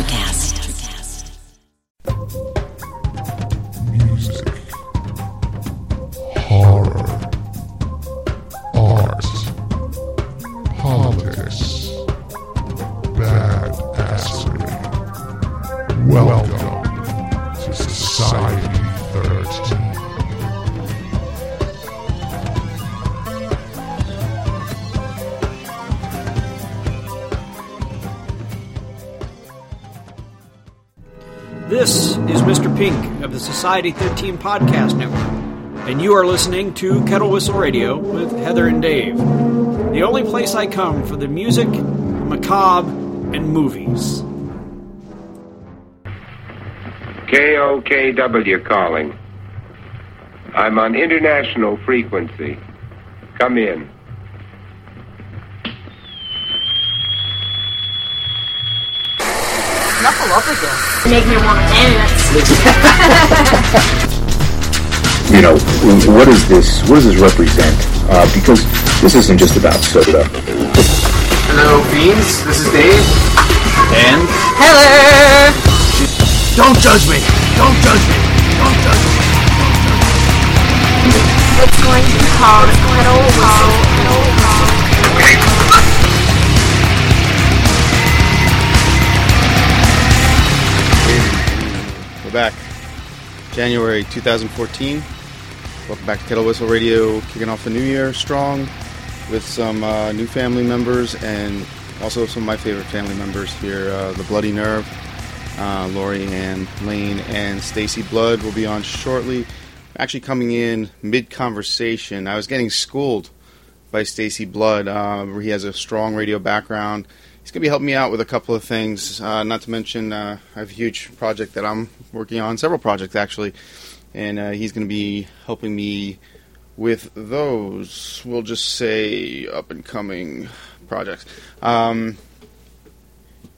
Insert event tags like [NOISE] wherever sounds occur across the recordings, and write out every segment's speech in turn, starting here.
Electrocast. Society 13 Podcast Network, and you are listening to Kettle Whistle Radio with Heather and Dave, the only place I come for the music, macabre, and movies. KOKW calling. I'm on international frequency. Come in. Up again. Make me want to dance. [LAUGHS] you know, what is this? What does this represent? Uh, because this isn't just about soda. Hello, Beans. This is Dave. And Hello. don't judge me. Don't judge me. Don't judge me. It's going to be called Kettle Whistle. We're back. January 2014. Welcome back to Kettle Whistle Radio, kicking off the new year strong with some uh, new family members and also some of my favorite family members here. Uh, the Bloody Nerve, uh, Lori Ann Lane, and Stacy Blood will be on shortly. Actually, coming in mid conversation, I was getting schooled by Stacy Blood. Uh, he has a strong radio background. He's going to be helping me out with a couple of things. Uh, not to mention, uh, I have a huge project that I'm working on, several projects actually, and uh, he's going to be helping me with those. We'll just say up and coming projects. Um,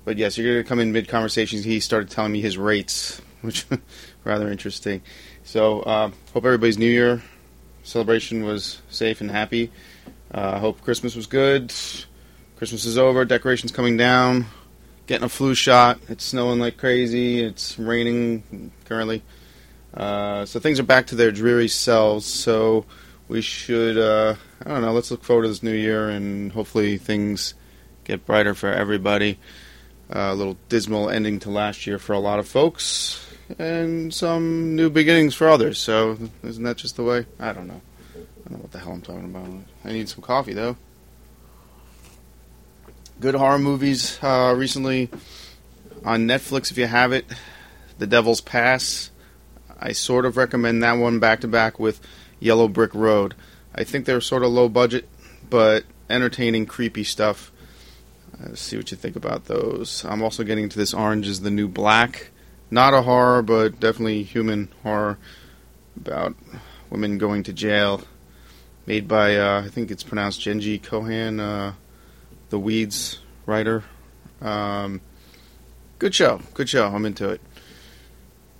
but yes, you're going to come in mid conversations. He started telling me his rates, [LAUGHS] which rather interesting. So, uh, hope everybody's New Year celebration was safe and happy. Uh, hope Christmas was good. Christmas is over. Decorations coming down. Getting a flu shot. It's snowing like crazy. It's raining currently. Uh, so things are back to their dreary selves. So we should, uh, I don't know, let's look forward to this new year and hopefully things get brighter for everybody. Uh, a little dismal ending to last year for a lot of folks and some new beginnings for others. So isn't that just the way? I don't know. I don't know what the hell I'm talking about. I need some coffee though. Good horror movies uh, recently on Netflix if you have it. The Devil's Pass. I sort of recommend that one back to back with Yellow Brick Road. I think they're sort of low budget, but entertaining, creepy stuff. Uh, see what you think about those. I'm also getting into this Orange is the New Black. Not a horror, but definitely human horror about women going to jail. Made by, uh, I think it's pronounced Jenji Kohan, uh, the Weeds writer. Um, good show. Good show. I'm into it.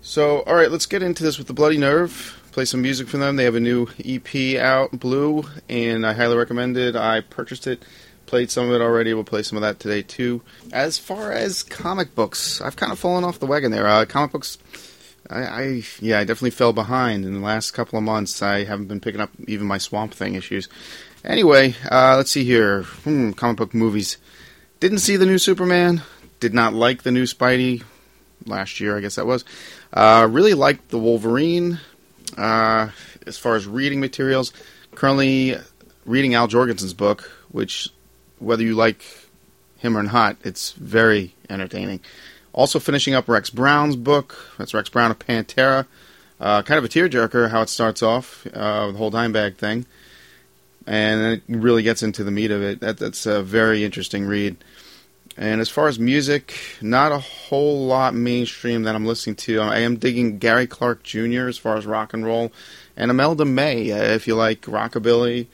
So, all right, let's get into this with the Bloody Nerve. Play some music from them. They have a new EP out, Blue, and I highly recommend it. I purchased it, played some of it already. We'll play some of that today too. As far as comic books, I've kind of fallen off the wagon there. Uh, comic books, I, I yeah, I definitely fell behind in the last couple of months. I haven't been picking up even my Swamp Thing issues. Anyway, uh, let's see here. Hmm, comic book movies. Didn't see the new Superman. Did not like the new Spidey last year, I guess that was. Uh, really liked the Wolverine. Uh, as far as reading materials, currently reading Al Jourgensen's book, which, whether you like him or not, it's very entertaining. Also finishing up Rex Brown's book. That's Rex Brown of Pantera. Uh, kind of a tearjerker how it starts off, uh, the whole Dimebag thing. And it really gets into the meat of it. That, that's a very interesting read. And as far as music, not a whole lot mainstream that I'm listening to. I am digging Gary Clark Jr. as far as rock and roll, and Imelda May uh, if you like rockabilly.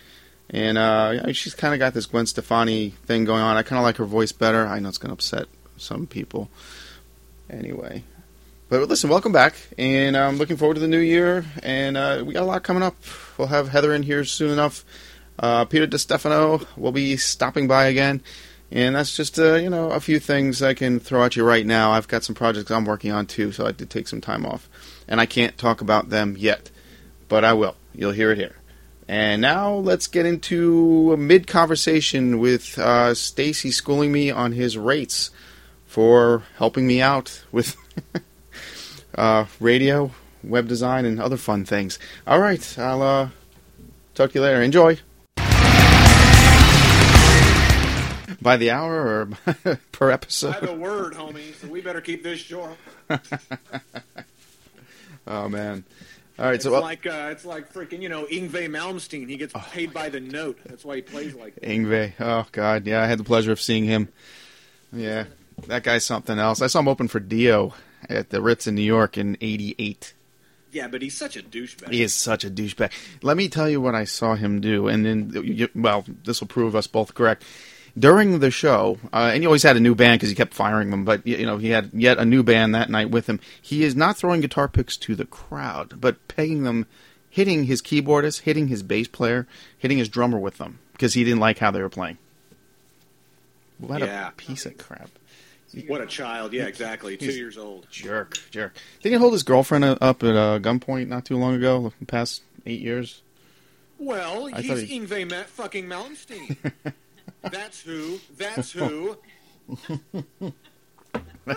And uh, she's kind of got this Gwen Stefani thing going on. I kind of like her voice better. I know it's going to upset some people. Anyway, but listen, welcome back, and I'm looking forward to the new year. And uh, we got a lot coming up. We'll have Heather in here soon enough. Uh, Peter DiStefano will be stopping by again And that's just uh, you know a few things I can throw at you right now. I've got some projects I'm working on too, so I did take some time off, and I can't talk about them yet, but I will. You'll hear it here. And now let's get into a mid conversation with uh, Stacy schooling me on his rates for helping me out with [LAUGHS] uh, radio, web design, and other fun things. All right, I'll uh, talk to you later. Enjoy. By the hour or [LAUGHS] per I episode? have a word, homie, so we better keep this short. [LAUGHS] Oh man! All right, It's so like uh, it's like freaking you know Yngwie Malmsteen. He gets Oh. paid by the note. That's why he plays like. that. Yngwie. Oh God, yeah, I had the pleasure of seeing him. Yeah, that guy's something else. I saw him open for Dio at the Ritz in New York in '88. Yeah, but he's such a douchebag. He is such a douchebag. Let me tell you what I saw him do, and then, you, well, this will prove us both correct. During the show, uh, and he always had a new band because he kept firing them, but you know he had yet a new band that night with him. He is not throwing guitar picks to the crowd, but pegging them, hitting his keyboardist, hitting his bass player, hitting his drummer with them because he didn't like how they were playing. What Yeah. a piece of crap! What a child. Yeah, exactly. Two years old. Jerk, jerk. Didn't he hold his girlfriend uh, up at uh, gunpoint not too long ago? The past eight years. Well, I he's he- Yngwie fucking Malmsteen. [LAUGHS] That's who. That's who. [LAUGHS] Ah,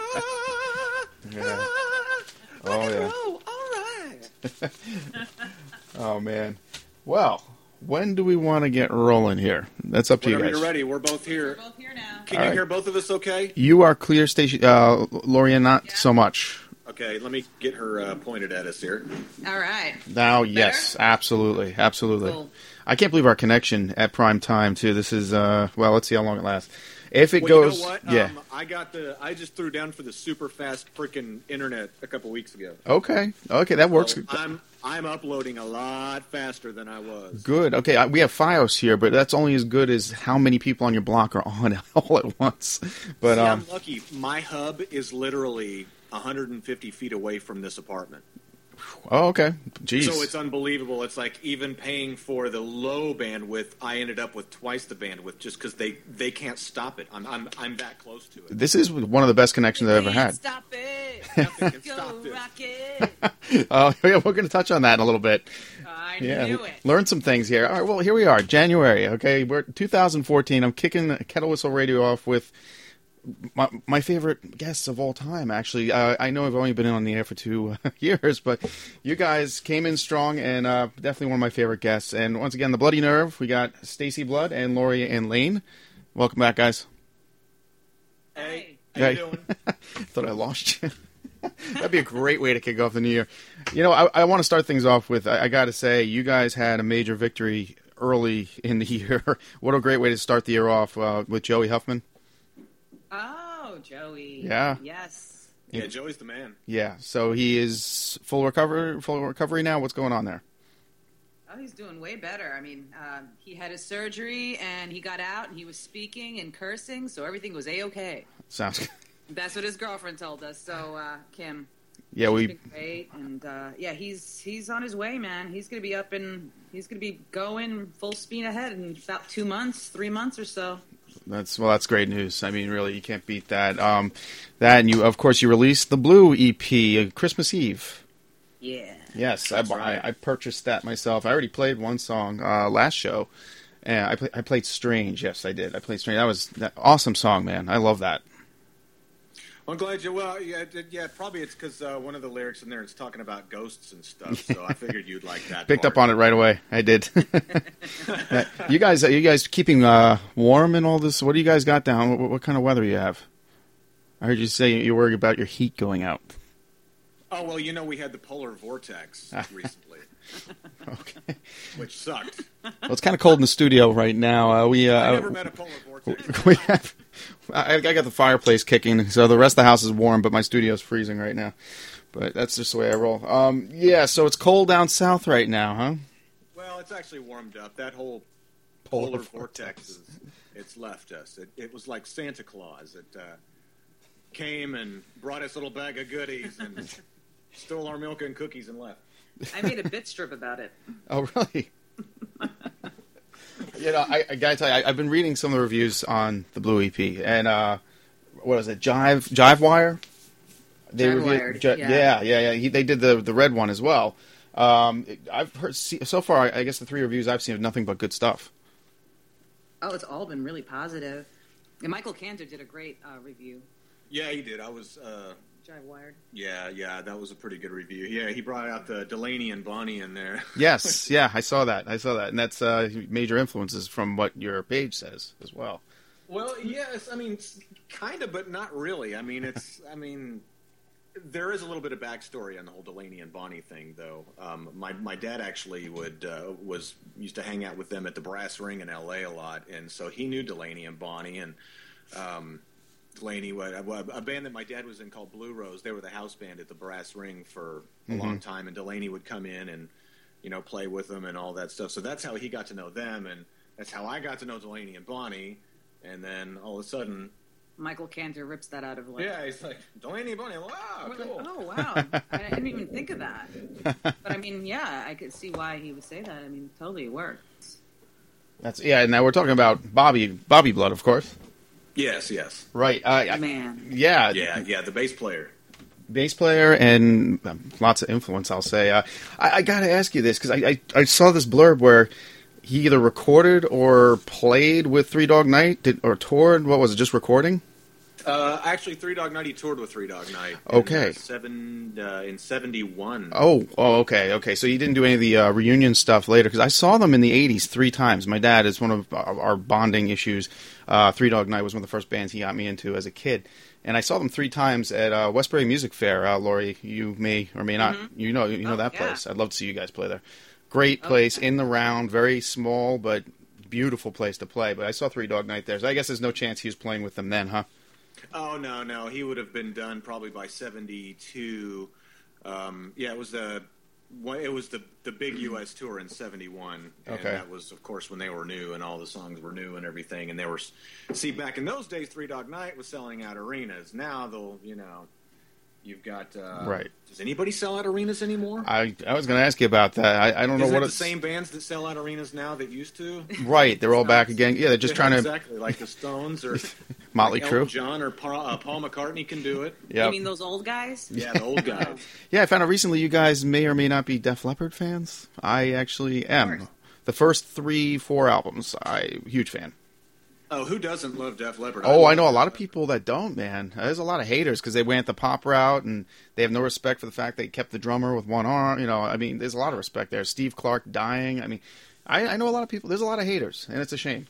Yeah. ah, Oh, yeah. Oh, all right. [LAUGHS] Oh man. Well, when do we want to get rolling here? That's up to Whenever you guys. you're ready, we're both here. Both here now. Can All you right. hear both of us okay? You are clear, station. Uh, Lorian, not so much. Okay, let me get her uh, pointed at us here. All right. Now, yes, absolutely, absolutely. Cool. I can't believe our connection at prime time too. This is uh, well, let's see how long it lasts. If it well, goes, you know what? yeah, Um, I got the. I just threw down for the super fast freaking internet a couple weeks ago. okay, okay, that works. So I'm I'm uploading a lot faster than I was. Good. Okay, I- we have FiOS here, but that's only as good as how many people on your block are on [LAUGHS] all at once. But See, um, I'm lucky. My hub is literally 150 feet away from this apartment. Oh, okay, jeez. So it's unbelievable. It's like even paying for the low bandwidth, I ended up with twice the bandwidth just because they, they can't stop it. I'm, I'm I'm that close to it. this is one of the best connections I've ever had. Stop it. [LAUGHS] Nothing can Go stop this. rocket. [LAUGHS] Oh, yeah, we're going to touch on that in a little bit. I Yeah, knew it. learn some things here. All right, well, here we are, January. Okay, we're 2014. I'm kicking Kettle Whistle Radio off with my, my favorite guests of all time. Actually, uh, I know I've only been in on the air for two [LAUGHS] years, but you guys came in strong and uh, definitely one of my favorite guests. And once again, the Bloody Nerve. We got Stacy Blood and Lori Ann Lane. Welcome back, guys. Hey, Hey. how you doing? [LAUGHS] Thought I lost you. [LAUGHS] That'd be a great way to kick off the new year. You know, I, I want to start things off with I, I got to say, you guys had a major victory early in the year. what a great way to start the year off uh, with Joey Huffman. Joey. Yeah. Yes. Yeah, Joey's the man. Yeah, so he is full recovery, full recovery now. What's going on there? Oh, he's doing way better. I mean, uh, he had his surgery and he got out and he was speaking and cursing, so everything was a okay. Sounds good. That's what his girlfriend told us. So, uh, Kim, Yeah, we been great, and uh, yeah, he's he's on his way, man. He's gonna be up and he's gonna be going full speed ahead in about two months, three months or so. That's well, that's great news. I mean, really, you can't beat that. Um, that and you, of course, you released the Blue EP uh, Christmas Eve. Yeah. Yes, I, right. I, I purchased that myself. I already played one song uh, last show, and I, play, I played "Strange." Yes, I did. I played "Strange." That was that awesome song, man. I love that. I'm glad you. Well, yeah, yeah. Probably it's because uh, one of the lyrics in there is talking about ghosts and stuff. So I figured you'd like that. [LAUGHS] Picked part. up on it right away. I did. [LAUGHS] You guys, are you guys keeping uh, warm and all this? What do you guys got down? What, what kind of weather you have? I heard you say you're worried about your heat going out. Oh well, you know we had the polar vortex [LAUGHS] recently, Okay. which sucked. Well, it's kind of cold in the studio right now. Uh, we uh, I never met a polar vortex. we have. I, I got the fireplace kicking, so the rest of the house is warm, but my studio's freezing right now. But that's just the way I roll. Um, yeah, so it's cold down south right now, huh? Well, it's actually warmed up. That whole polar, vortex, is, it's left us. It, it was like Santa Claus. It uh, came and brought us a little bag of goodies and [LAUGHS] stole our milk and cookies and left. I made a bit strip about it. Oh, really? You know, I, I gotta tell you, I, I've been reading some of the reviews on the Blue EP, and uh, what was it, Jive Jive Wire? They Jive reviewed- Wired, Ji- yeah. yeah, yeah, yeah. He, they did the the red one as well. Um, it- I've heard so far. I, I guess the three reviews I've seen have nothing but good stuff. Oh, it's all been really positive. And Michael Cantor did a great uh, review. Yeah, he did. I was. Uh, Jive Wired. yeah, yeah, that was a pretty good review. Yeah, he brought out the Delaney and Bonnie in there. [LAUGHS] Yes, yeah, I saw that. I saw that, and that's uh, major influences from what your page says as well. Well, yes, I mean, kind of, but not really. I mean, it's, [LAUGHS] I mean, there is a little bit of backstory on the whole Delaney and Bonnie thing, though. Um, my my dad actually would uh, was used to hang out with them at the Brass Ring in L.A. a lot, and so he knew Delaney and Bonnie and. Um, Delaney, wa- uh, a band that my dad was in called Blue Rose. They were the house band at the Brass Ring for a mm-hmm. long time, and Delaney would come in and you know play with them and all that stuff. So that's how he got to know them, and that's how I got to know Delaney and Bonnie. And then all of a sudden, Michael Cantor rips that out of like. yeah, he's like Delaney and Bonnie. Wow, We're like, oh wow! I didn't even think of that. [LAUGHS] But I mean, yeah, I could see why he would say that. I mean, totally it works. That's yeah. Now we're talking about Bobby Bobby Blood, of course. Yes, yes, Right. Uh, I- Man, yeah. yeah, yeah. The bass player. bass player and um, lots of influence. I'll say. Uh, I, I got to ask you this because I, I I saw this blurb where he either recorded or played with Three Dog Night did, or toured. What was it? Just recording? Uh, actually, Three Dog Night. He toured with Three Dog Night. Okay. In, uh, seven uh, in seventy one. Oh, oh, okay, okay. So you didn't do any of the uh, reunion stuff later because I saw them in the '80s three times. My dad is one of our our bonding issues. Uh, Three Dog Night was one of the first bands he got me into as a kid, and I saw them three times at uh, Westbury Music Fair. Uh, Lori, you may or may not, you know, you know Oh, that yeah. place. I'd love to see you guys play there. Great Oh, place yeah. in the round, very small but beautiful place to play. But I saw Three Dog Night there, so I guess there's no chance he was playing with them then, huh? Oh no, no, he would have been done probably by seventy two. Um, yeah, it was the it was the the big U.S. tour in '71, and Okay. that was, of course, when they were new and all the songs were new and everything. And they were see back in those days, Three Dog Night was selling out arenas. Now they'll, you know, you've got uh, Right. Does anybody sell out arenas anymore? I I was going to ask you about that. I, I don't know Is it what the same bands that sell out arenas now that used to? right. They're all back again. Yeah, they're just [LAUGHS] trying to exactly like the Stones or [LAUGHS] Motley like Crue. John or Paul, uh, Paul McCartney can do it. Yeah. you mean those old guys? Yeah, the old guys. [LAUGHS] Yeah, I found out recently you guys may or may not be Def Leppard fans. I actually am. The first three, four albums, I huge fan. Oh, who doesn't love Def Leppard? Oh, I love know a Def lot of people that don't, man. There's a lot of haters because they went the pop route and they have no respect for the fact they kept the drummer with one arm. You know, I mean, there's a lot of respect there. Steve Clark dying. I mean, I, I know a lot of people. There's a lot of haters, and it's a shame.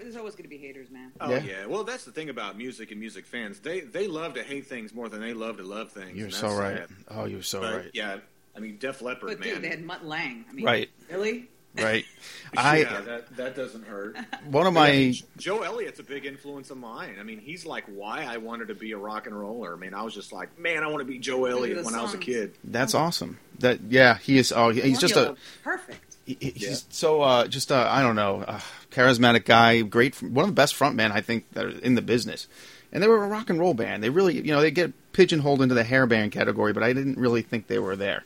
There's always going to be haters, man. Oh Yeah. yeah. Well, that's the thing about music and music fans. They they love to hate things more than they love to love things. You're so right. sad. Oh, you're so But, right. Yeah. I mean, Def Leppard, But man. dude, they had Mutt Lange. I mean, Right. Really? Right. [LAUGHS] [LAUGHS] I yeah, that that doesn't hurt. [LAUGHS] one of But, I my mean, Joe Elliott's a big influence of mine. I mean, he's like why I wanted to be a rock and roller. I mean, I was just like, man, I want to be Joe Elliott the when I was a kid. that's awesome. That yeah, he is. Oh, he's just a perfect. He- he- Yeah. so uh, just uh, I don't know, uh, charismatic guy, great, one of the best frontmen I think that are in the business. And they were a rock and roll band. They really, you know, they get pigeonholed into the hair band category, but I didn't really think they were there.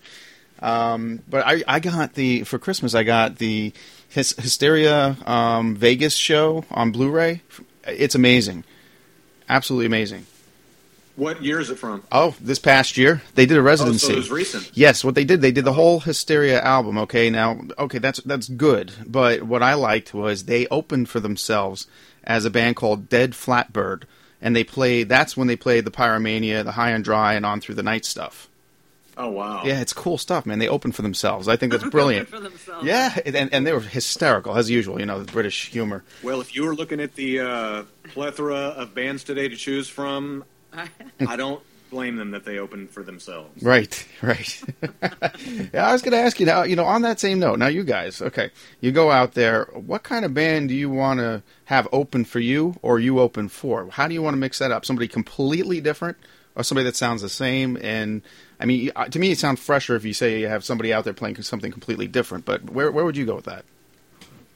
Um, but I, I got the for Christmas. I got the Hys- Hysteria um, Vegas show on Blu-ray. It's amazing, absolutely amazing. What year is it from? Oh, this past year they did a Oh, residency. so it was recent. Yes, what they did, they did the whole Hysteria album. Okay, now, okay, that's that's good. But what I liked was they opened for themselves as a band called Ded Flatbird, and they played. That's when they played the Pyromania, the High and Dry, and on through the night stuff. Oh wow. Yeah, it's cool stuff, man. They opened for themselves. I think that's [LAUGHS] brilliant. For themselves. Yeah, and and they were hysterical as usual. You know, the British humor. Well, if you were looking at the uh, plethora of bands today to choose from, I don't blame them that they opened for themselves. Right, right. [LAUGHS] yeah, I was going to ask you now. You know, on that same note, now you guys, okay, you go out there. What kind of band do you want to have open for you, or you open for? How do you want to mix that up? Somebody completely different, or somebody that sounds the same? And I mean, to me, it sounds fresher if you say you have somebody out there playing something completely different. But where where would you go with that?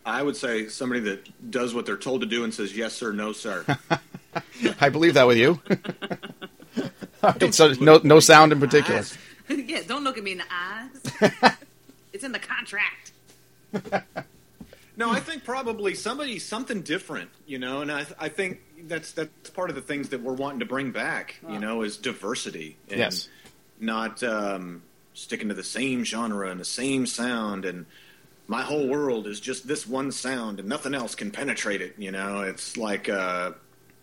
I would say somebody that does what they're told to do and says yes sir, no sir. [LAUGHS] I believe that with you. [LAUGHS] All right, so no no sound in particular. Eyes. [LAUGHS] yeah, don't look at me in the eyes. it's in the contract. No, I think probably probably somebody something different, you know. And I, I think that's that's part of the things that we're wanting to bring back, you know, is diversity. And Yes. Not um, sticking to the same genre and the same sound and. My whole world is just this one sound, and nothing else can penetrate it. You know, it's like uh,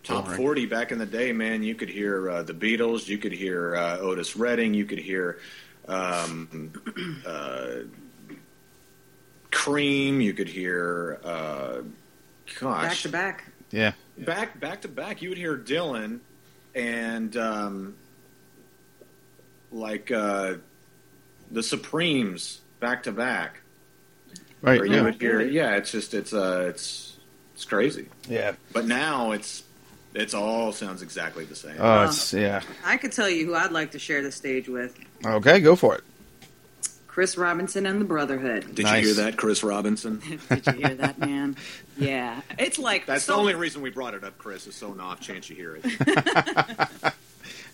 top Boring. forty back in the day. Man, you could hear uh, the Beatles, you could hear uh, Otis Redding, you could hear um, uh, Cream, you could hear. Uh, gosh, Back to back. Yeah. back back to back you would hear dylan and um, like uh, the supremes back to back Right. Or you Yeah. would hear yeah it's just it's uh it's it's crazy Yeah. but now it's it's all sounds exactly the same Oh, it's yeah. I could tell you who I'd like to share the stage with. Okay, go for it. Chris Robinson and the Brotherhood. did Nice. you hear that chris robinson [LAUGHS] Did you hear that, man? Yeah, it's like that's so- the only reason we brought it up chris is so an off chance you hear it [LAUGHS]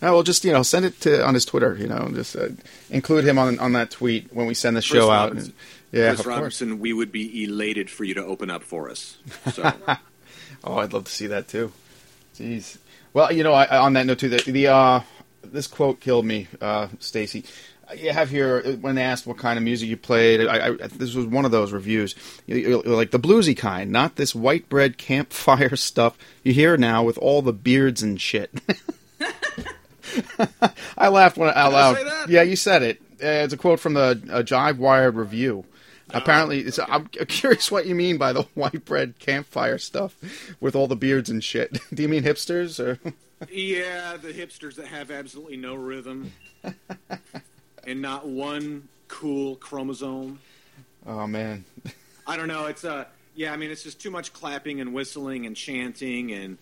Oh, well, just you know, send it to on his Twitter. You know, just uh, include him on on that tweet when we send the Chris show out. Robinson. Yeah, chris of course. robinson we would be elated for you to open up for us so [LAUGHS] Oh, I'd love to see that too. Jeez. Well, you know, I, on that note too, the, the uh, this quote killed me, uh, Stacy. You have here when asked what kind of music you played. I, I, this was one of those reviews, You- you're like the bluesy kind, not this white bread campfire [LAUGHS] stuff you hear now with all the beards and shit. [LAUGHS] I laughed when out I loud. say that? Yeah, you said it. Uh, it's a quote from the uh, Jive Wired review. Apparently, it's, I'm curious what you mean by the [LAUGHS] white bread campfire stuff with all the beards and shit. [LAUGHS] Do you mean hipsters or? Yeah, the hipsters that have absolutely no rhythm [LAUGHS] and not one cool chromosome. Oh man, I don't know. It's uh yeah, I mean it's just too much clapping and whistling and chanting and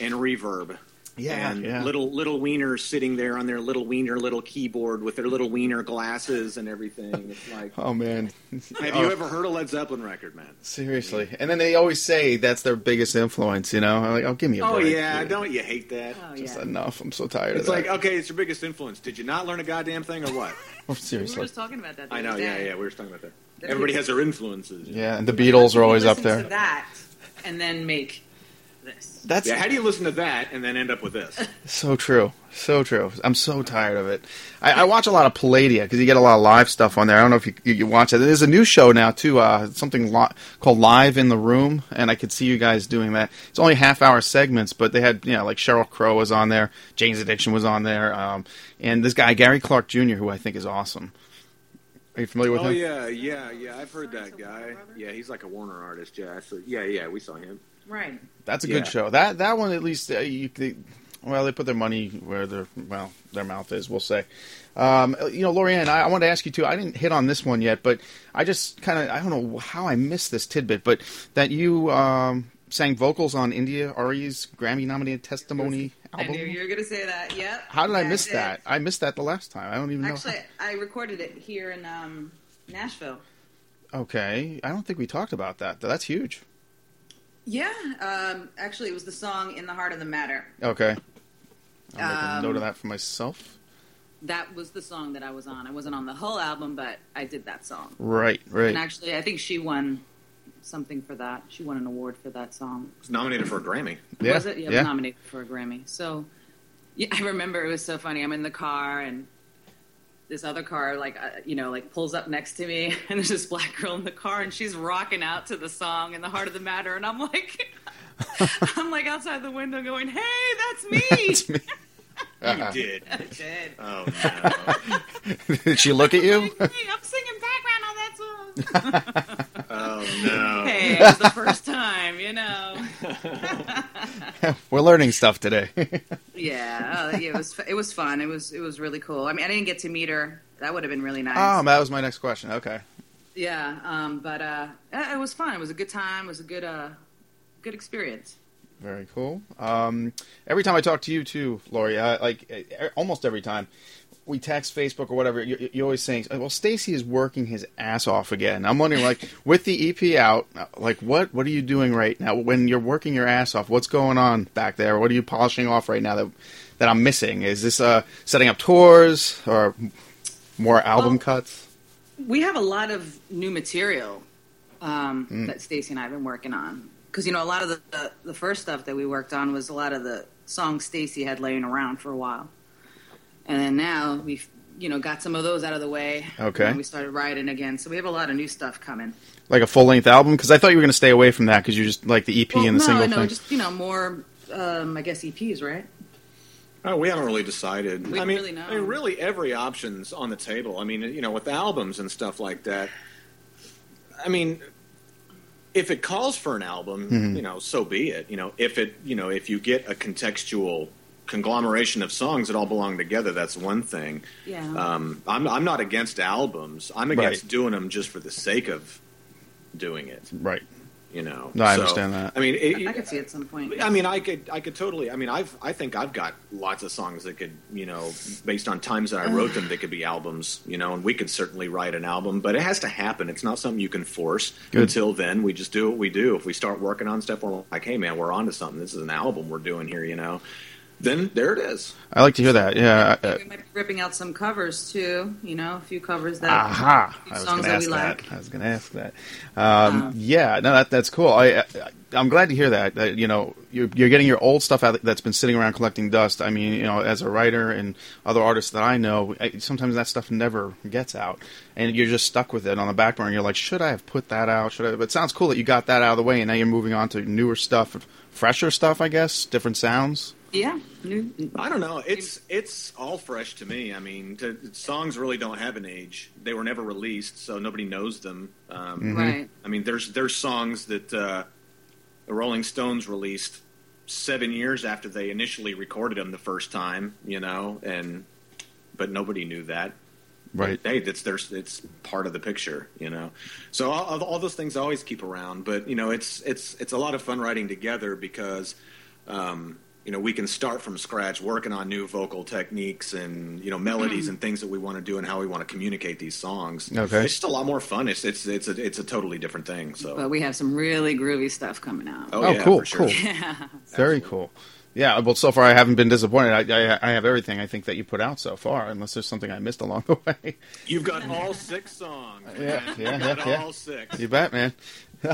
and reverb. Yeah, and yeah. little little wieners sitting there on their little wiener little keyboard with their little wiener glasses and everything. It's [LAUGHS] like, oh man. have Oh, you ever heard a Led Zeppelin record, man? Seriously, and then they always say that's their biggest influence. You know, I'm like, oh, give me a Oh break. yeah, dude. don't you hate that? Oh, Just yeah. enough. I'm so tired It's of like that. okay, it's your biggest influence. Did you not learn a goddamn thing or what? [LAUGHS] Oh, We were seriously. just talking about that. the I know, yeah, day. yeah. We were talking about that. Everybody has their influences. Yeah, and the Beatles are always up there. To that, and then make this. That's Yeah, how do you listen to that and then end up with this? [LAUGHS] So true, so true. I'm so tired of it. I, I watch a lot of Palladia because you get a lot of live stuff on there. I don't know if you, you, you watch it. There's a new show now too, uh, something li- called Live in the Room, and I could see you guys doing that. It's only half hour segments, but they had you know like Sheryl Crow was on there, Jane's Addiction was on there, um, and this guy Gary Clark Jr., who I think is awesome. Are you familiar with Oh him? Oh yeah, yeah, yeah. I've heard that guy. Yeah, he's like a Warner artist. Yeah, so, yeah, yeah. We saw him. Right. That's a Yeah. good show. That that one at least uh, you they, well they put their money where their well their mouth is. We'll say. Um, you know, Lorianne, I, I want to ask you too. I didn't hit on this one yet, but I just kind of I don't know how I missed this tidbit, but that you um, sang vocals on India.Arie's Grammy nominated testimony album. I knew you were going to say that. Yep. How did I miss did. that? I missed that the last time. I don't even know. Actually, I recorded it here in um, Nashville. Okay, I don't think we talked about that. That's huge. Yeah. Um, actually, it was the song "In the Heart of the Matter." Okay, I'll make a Um, note of that for myself. That was the song that I was on. I wasn't on the whole album, but I did that song. Right, right. And actually, I think she won something for that. She won an award for that song. Was nominated for a Grammy. Yeah, Was it? Yeah, it was nominated for a Grammy. So, yeah, [LAUGHS] I remember it was so funny. I'm in the car and this other car, like, uh, you know, like pulls up next to me, [LAUGHS] and there's this black girl in the car, and she's rocking out to the song "In the Heart of the Matter," and I'm like, [LAUGHS] I'm like outside the window going, "Hey, that's me." [LAUGHS] It's me. You did. I did. Oh no. Did she look at you? Hey, I'm singing background on that song. Oh no. hey, it was the first time, you know. [LAUGHS] We're learning stuff today. [LAUGHS] Yeah, uh, yeah, it was it was fun. It was it was really cool. I mean, I didn't get to meet her. That would have been really nice. oh, that was my next question. Okay. Yeah, um, but uh, it was fun. It was a good time. It was a good uh, good experience. Very cool. Um, every time I talk to you too, Lori, uh, like almost every time we text Facebook or whatever, you, you're always saying, "Well, Stacy is working his ass off again." I'm wondering, like, [LAUGHS] with the EP out, like, what what are you doing right now when you're working your ass off? What's going on back there? What are you polishing off right now that that I'm missing? Is this uh, setting up tours or more album Well- cuts? We have a lot of new material. um, Mm. that Stacy and I have been working on. Because you know, a lot of the, the the first stuff that we worked on was a lot of the songs Stacy had laying around for a while, and then now we've you know got some of those out of the way. Okay. and we started writing again, so we have a lot of new stuff coming. Like a full length album? Because I thought you were going to stay away from that because you're just like the EP Well, and the no, single no, thing. just you know more. Um, I guess EPs, right? Oh, we haven't really decided. We I mean, really know. I mean, really, every option's on the table. I mean, you know, with albums and stuff like that. I mean, if it calls for an album, Mhm. you know, so be it. You know, if it, you know, if you get a contextual conglomeration of songs that all belong together, that's one thing. Yeah. Um, I'm, I'm not against albums. I'm against Right. doing them just for the sake of doing it. Right. You know. No, I So, understand that. I mean, it, I could see at some point. I mean, I could, I could totally. I mean, I've, I think I've got lots of songs that could, you know, based on times that I wrote them, they could be albums, you know, and we could certainly write an album, but it has to happen. It's not something you can force. Good. Until then, we just do what we do. If we start working on stuff, we're like, hey, man, we're onto something. This is an album we're doing here, you know. Then there it is. I like to hear that. Yeah. uh, we might be ripping out some covers too. You know, a few covers that. Aha! a few I was songs going to that ask that. like. I was going to ask that. Um, yeah, no, that that's cool. I, I I'm glad to hear that. That you know you're you're getting your old stuff out that's been sitting around collecting dust. I mean, you know, as a writer and other artists that I know, I, sometimes that stuff never gets out, and you're just stuck with it on the back burner. You're like, should I have put that out? Should I? But it sounds cool that you got that out of the way, and now you're moving on to newer stuff, fresher stuff, I guess, different sounds. Yeah. New, I don't know. It's it's all fresh to me. I mean, to, songs really don't have an age. They were never released, so nobody knows them. Um, Mhm. Right. I mean, there's there's songs that uh, the Rolling Stones released seven years after they initially recorded them the first time. You know, and but nobody knew that. Right. Hey, that's there's it's part of the picture. You know, so all, all those things I always keep around. But you know, it's it's it's a lot of fun writing together because. Um, you know, we can start from scratch working on new vocal techniques and you know melodies mm. and things that we want to do and how we want to communicate these songs. Okay. it's just a lot more fun. It's it's it's a it's a totally different thing. So But we have some really groovy stuff coming out. Oh, Oh, yeah, cool, for sure. cool. [LAUGHS] Yeah. Very cool. Yeah, well, so far I haven't been disappointed. I, I, I have everything I think that you put out so far, unless there's something I missed along the [LAUGHS] way. You've got all six songs. Yeah, man. yeah, You've got yeah, yeah. all six. You bet, man.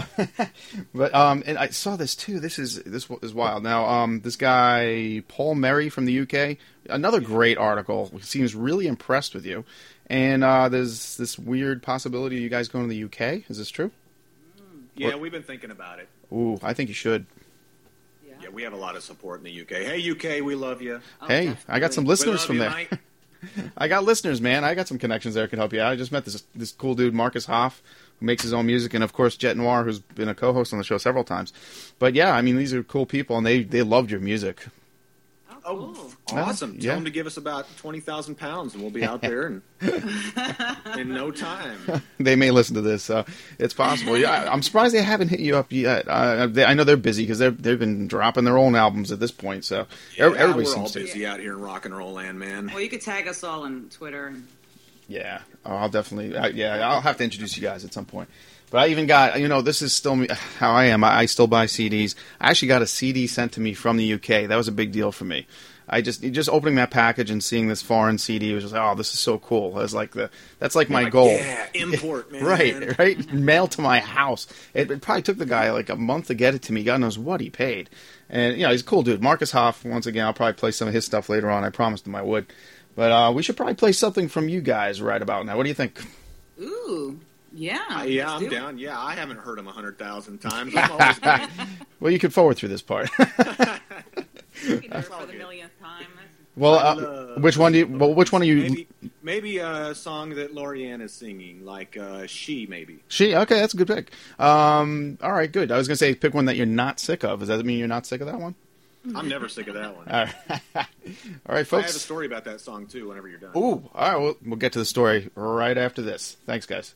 [LAUGHS] but um, and I saw this too. This is this is wild. Now, um, this guy Paul Merry from the UK, another great article. He seems really impressed with you. And uh, there's this weird possibility of you guys going to the UK. Is this true? Yeah, we've been thinking about it. Ooh, I think you should. Yeah, we have a lot of support in the UK. Hey, UK, we love you. hey, I got some listeners from you, there. [LAUGHS] I got listeners, man. I got some connections there. Can help you out. I just met this this cool dude, Marcus Hoff, who makes his own music, and of course Jet Noir, who's been a co-host on the show several times. But yeah, I mean, these are cool people, and they they loved your music. Oh, awesome! Yeah. Tell them to give us about twenty thousand pounds, and we'll be [LAUGHS] out there in, [LAUGHS] in no time. [LAUGHS] they may listen to this, so it's possible. Yeah, I- I'm surprised they haven't hit you up yet. Uh, they, I know they're busy because they've they've been dropping their own albums at this point. So Yeah, everybody we're all seems to. busy out here in rock and roll land, man. Well, you could tag us all on Twitter. And, Yeah, oh, I'll definitely. I, yeah, I'll have to introduce you guys at some point. But I even got, you know, this is still me, how I am. I, I still buy CDs. I actually got a CD sent to me from the UK. That was a big deal for me. I just just opening that package and seeing this foreign CD was just like, oh, this is so cool. That's like the that's like my Like, goal. Yeah, import, [LAUGHS] man. Right, right. Mail to my house. It, it probably took the guy like a month to get it to me. God knows what he paid. And you know, he's a cool dude. Marcus Hoff. Once again, I'll probably play some of his stuff later on. I promised him I would. But uh, we should probably play something from you guys right about now. What do you think? ooh, yeah. Uh, yeah, I'm do it. down. Yeah, I haven't heard him a hundred thousand [LAUGHS] times. I'm always. [LAUGHS] Well, you can forward through this part. We can do for the millionth time. well, uh, which one do you? Well, which one are you? maybe maybe a song that Lorianne is singing, like uh, "She." Maybe She okay, that's a good pick. Um, all right, good. I was gonna say pick one that you're not sick of. Does that mean you're not sick of that one? I'm never sick of that one. All right, [LAUGHS] all right, I have a story about that song too. Whenever you're done. Ooh, all right. We'll, we'll get to the story right after this. Thanks, guys.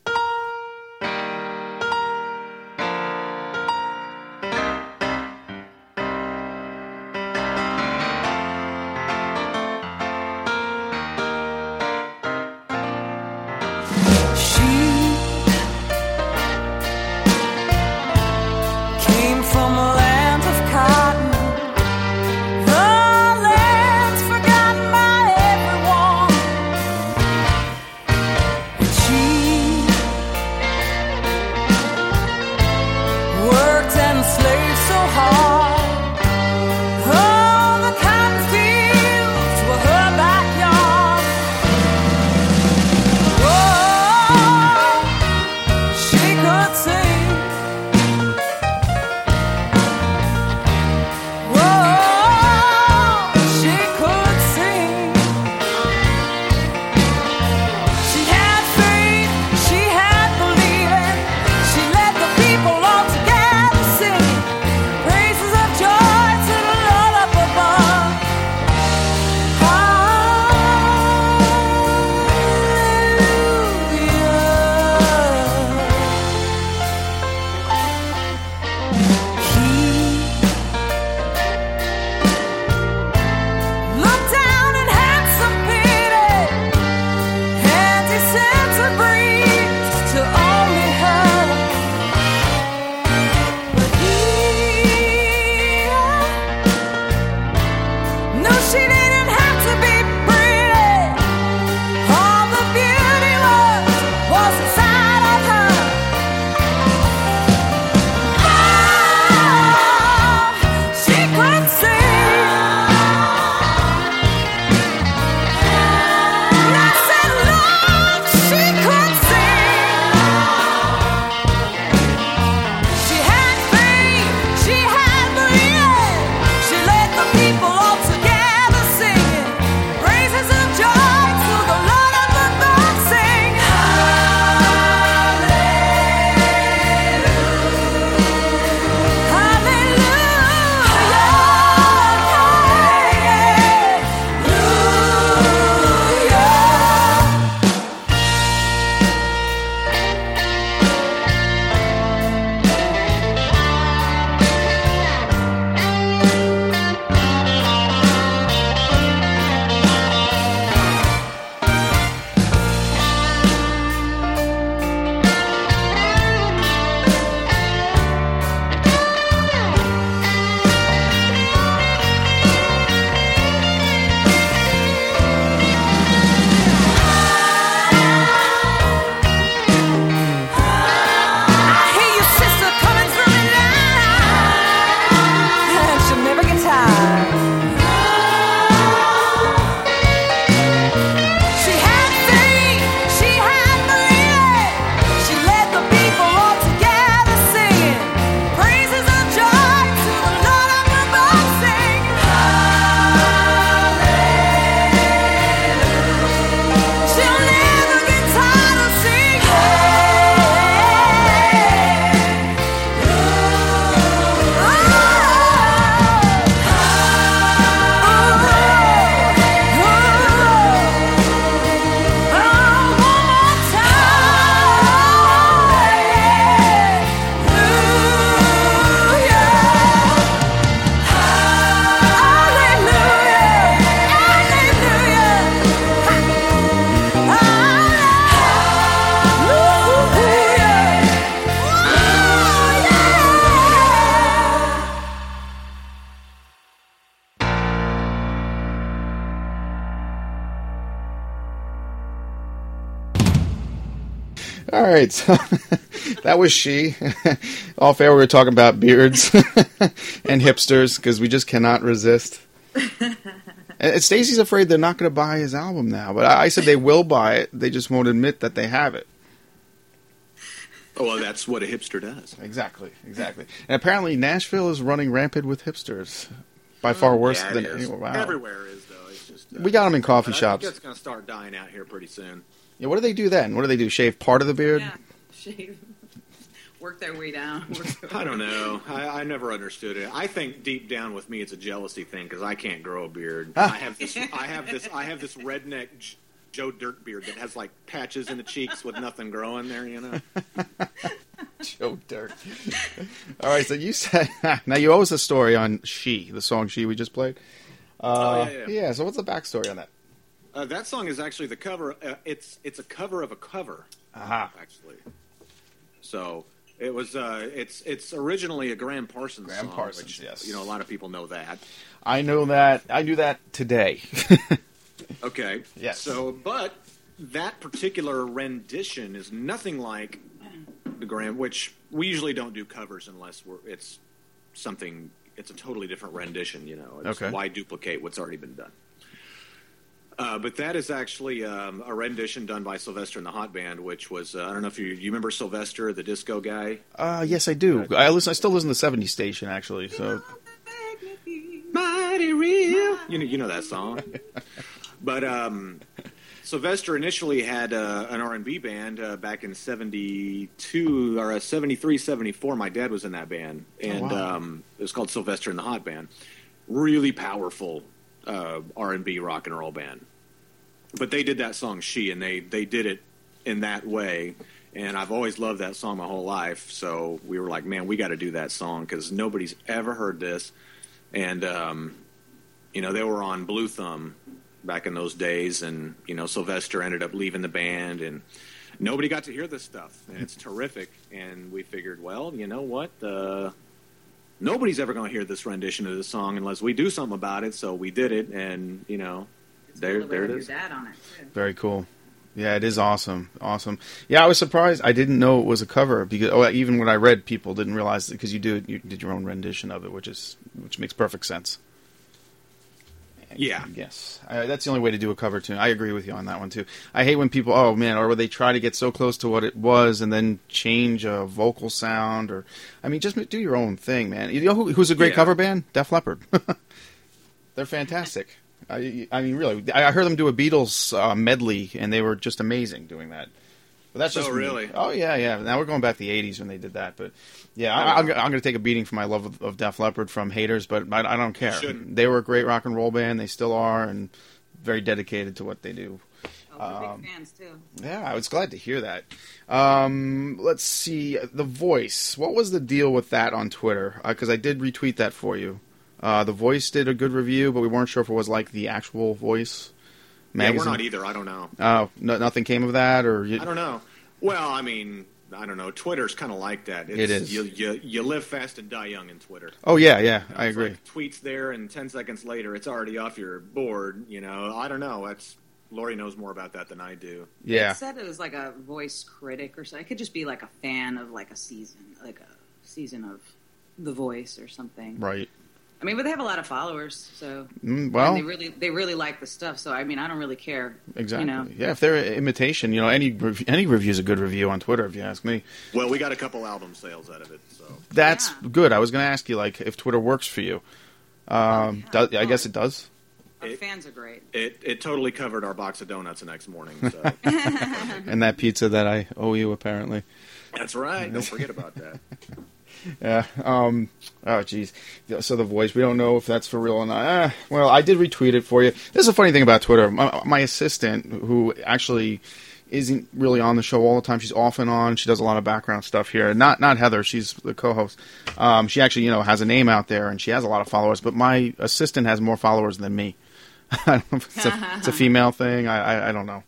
All right, so that was she. [LAUGHS] Off air, we were talking about beards [LAUGHS] and hipsters because we just cannot resist. [LAUGHS] And Stacy's afraid they're not going to buy his album now, but I I said they will buy it. They just won't admit that they have it. Oh, well, that's what a hipster does. Exactly, exactly. And apparently, Nashville is running rampant with hipsters, by far worse Yeah, than is. anywhere. Wow. Everywhere is though. It's just uh, We got 'em in coffee but I shops. think it's going to start dying out here pretty soon. Yeah, what do they do then? What do they do? Shave part of the beard? Yeah, [LAUGHS] shave, work their way down. [LAUGHS] Their I don't know. I, I never understood it. I think deep down with me, it's a jealousy thing because I can't grow a beard. I have this. I have this. I have this redneck J- Joe Dirt beard that has like patches in the cheeks with nothing growing there. You know. [LAUGHS] Joe Dirt. All right, so you said now you owe us a story on "She," the song "She" we just played. Uh, Oh, yeah, yeah. So what's the backstory on that? Uh, that song is actually the cover. Uh, it's it's a cover of a cover. Aha. Actually, so it was. Uh, it's it's originally a Gram Parsons Gram song. Parsons, which, yes. You know, a lot of people know that. I know that. I knew that today. [LAUGHS] Okay. Yes. So, but that particular rendition is nothing like the Gram, which we usually don't do covers unless we're it's something. It's a totally different rendition. You know. It's Okay. Why duplicate what's already been done? Uh, but that is actually um, a rendition done by Sylvester and the Hot Band, which was uh, I don't know if you you remember Sylvester, the disco guy. uh, yes, I do. I listen. I still listen to '70s station actually. So Mighty real. You know, you know that song. [LAUGHS] but um, Sylvester initially had uh, an R&B band uh, back in 72 or uh, 73, 74. My dad was in that band. And wow. um, it was called Sylvester and the Hot Band. Really powerful uh, R&B rock and roll band. But they did that song She and they they did it in that way. And I've always loved that song my whole life. So we were like, man, we got to do that song because nobody's ever heard this. And, um, you know, they were on Blue Thumb back in those days. And, you know, Sylvester ended up leaving the band and nobody got to hear this stuff. And it's terrific. And we figured, well, you know what? Uh, nobody's ever going to hear this rendition of the song unless we do something about it. So we did it. And, you know, there, Put a there it little is. Your dad on it. Too. very cool. Yeah, it is awesome. Awesome. Yeah, I was surprised. I didn't know it was a cover because oh, even when I read, people didn't realize it because you do you did your own rendition of it, which is which makes perfect sense. Yeah. Yes, I, that's the only way to do a cover tune. I agree with you on that one too. I hate when people, oh man, or they try to get so close to what it was and then change a vocal sound, or I mean, just do your own thing, man. You know who, who's a great Yeah. cover band? Def Leppard. [LAUGHS] They're fantastic. I, I mean, really, I I heard them do a Beatles uh, medley, and they were just amazing doing that. But that's Oh, just me. really? Oh yeah, yeah. Now we're going back to the '80s when they did that, but yeah, Oh, I, I'm, I'm going to take a beating for my love of, of Def Leppard from haters, but I, I don't care. They were a great rock and roll band. They still are, and very dedicated to what they do. Oh, Um, big fans too. Yeah, I was glad to hear that. Um, let's see, The Voice. What was the deal with that on Twitter? Because I did retweet that for you. Uh, the Voice did a good review, but we weren't sure if it was like the actual Voice Yeah, magazine. we're not either. I don't know. Oh, no, nothing came of that, or you, I don't know. Well, I mean, I don't know. Twitter's kind of like that. It's, It is. You, you you live fast and die young in Twitter. Oh yeah, yeah, I agree. like tweets there, and ten seconds later, it's already off your board. You know, I don't know. That's Lori knows more about that than I do. yeah, It said it was like a voice critic or something. It could just be like a fan of like a season, like a season of The Voice or something. right. I mean, but they have a lot of followers, so Mm, well, and they really they really like the stuff. So I mean, I don't really care. exactly. You know, Yeah, if they're imitation, you know, any rev- any review's a good review on Twitter, if you ask me. Well, we got a couple album sales out of it, so That's Yeah. good. I was going to ask you, like, if Twitter works for you. Um, yeah. do- I guess it does. our It- fans are great. it it totally covered our box of donuts the next morning. So [LAUGHS] And that pizza that I owe you, apparently. that's right. Don't forget about that. [LAUGHS] Yeah. Um. Oh, jeez. So the voice. We don't know if that's for real or not. Ah, well, I did retweet it for you. This is a funny thing about Twitter. My, my assistant, who actually isn't really on the show all the time. She's off and on. She does a lot of background stuff here. Not not Heather. She's the co-host. Um, she actually, you know, has a name out there and she has a lot of followers. But my assistant has more followers than me. [LAUGHS] I don't know if it's a, it's a [LAUGHS] female thing. I, I I don't know.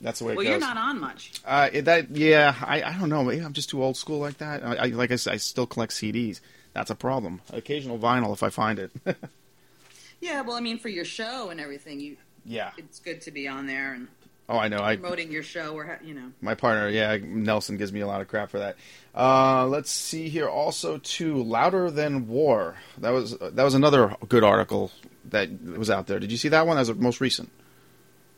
That's the way Well, it goes. Well you're not on much. Uh, that yeah, I, I don't know. Maybe I'm just too old school like that. I, I like I said, I still collect CDs. That's a problem. Occasional vinyl if I find it. [LAUGHS] Yeah, well, I mean, for your show and everything, you yeah. it's good to be on there. And Oh, I know. I promoting your show or you know. my partner, yeah, Nelson gives me a lot of crap for that. Uh, let's see here. Also, too, louder than war. That was that was another good article that was out there. Did you see that one? That was the most recent.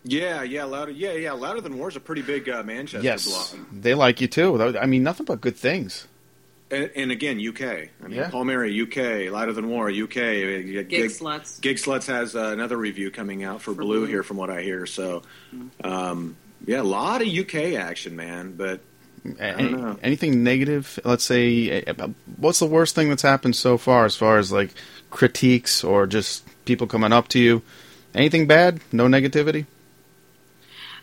Yeah, yeah, louder. Yeah, yeah, louder than war is a pretty big uh, Manchester yes, blog. they like you too. I mean, nothing but good things. And, and again, UK. I mean, Yeah. Paul Mary, UK. Louder than war, UK. Gig, Gigslutz. Gig Sluts has uh, another review coming out for, Blue, Blue. here, from what I hear. So, um, yeah, a lot of UK action, man. But I don't know. Anything negative? Let's say, uh, what's the worst thing that's happened so far, as far as like critiques or just people coming up to you? Anything bad? No negativity?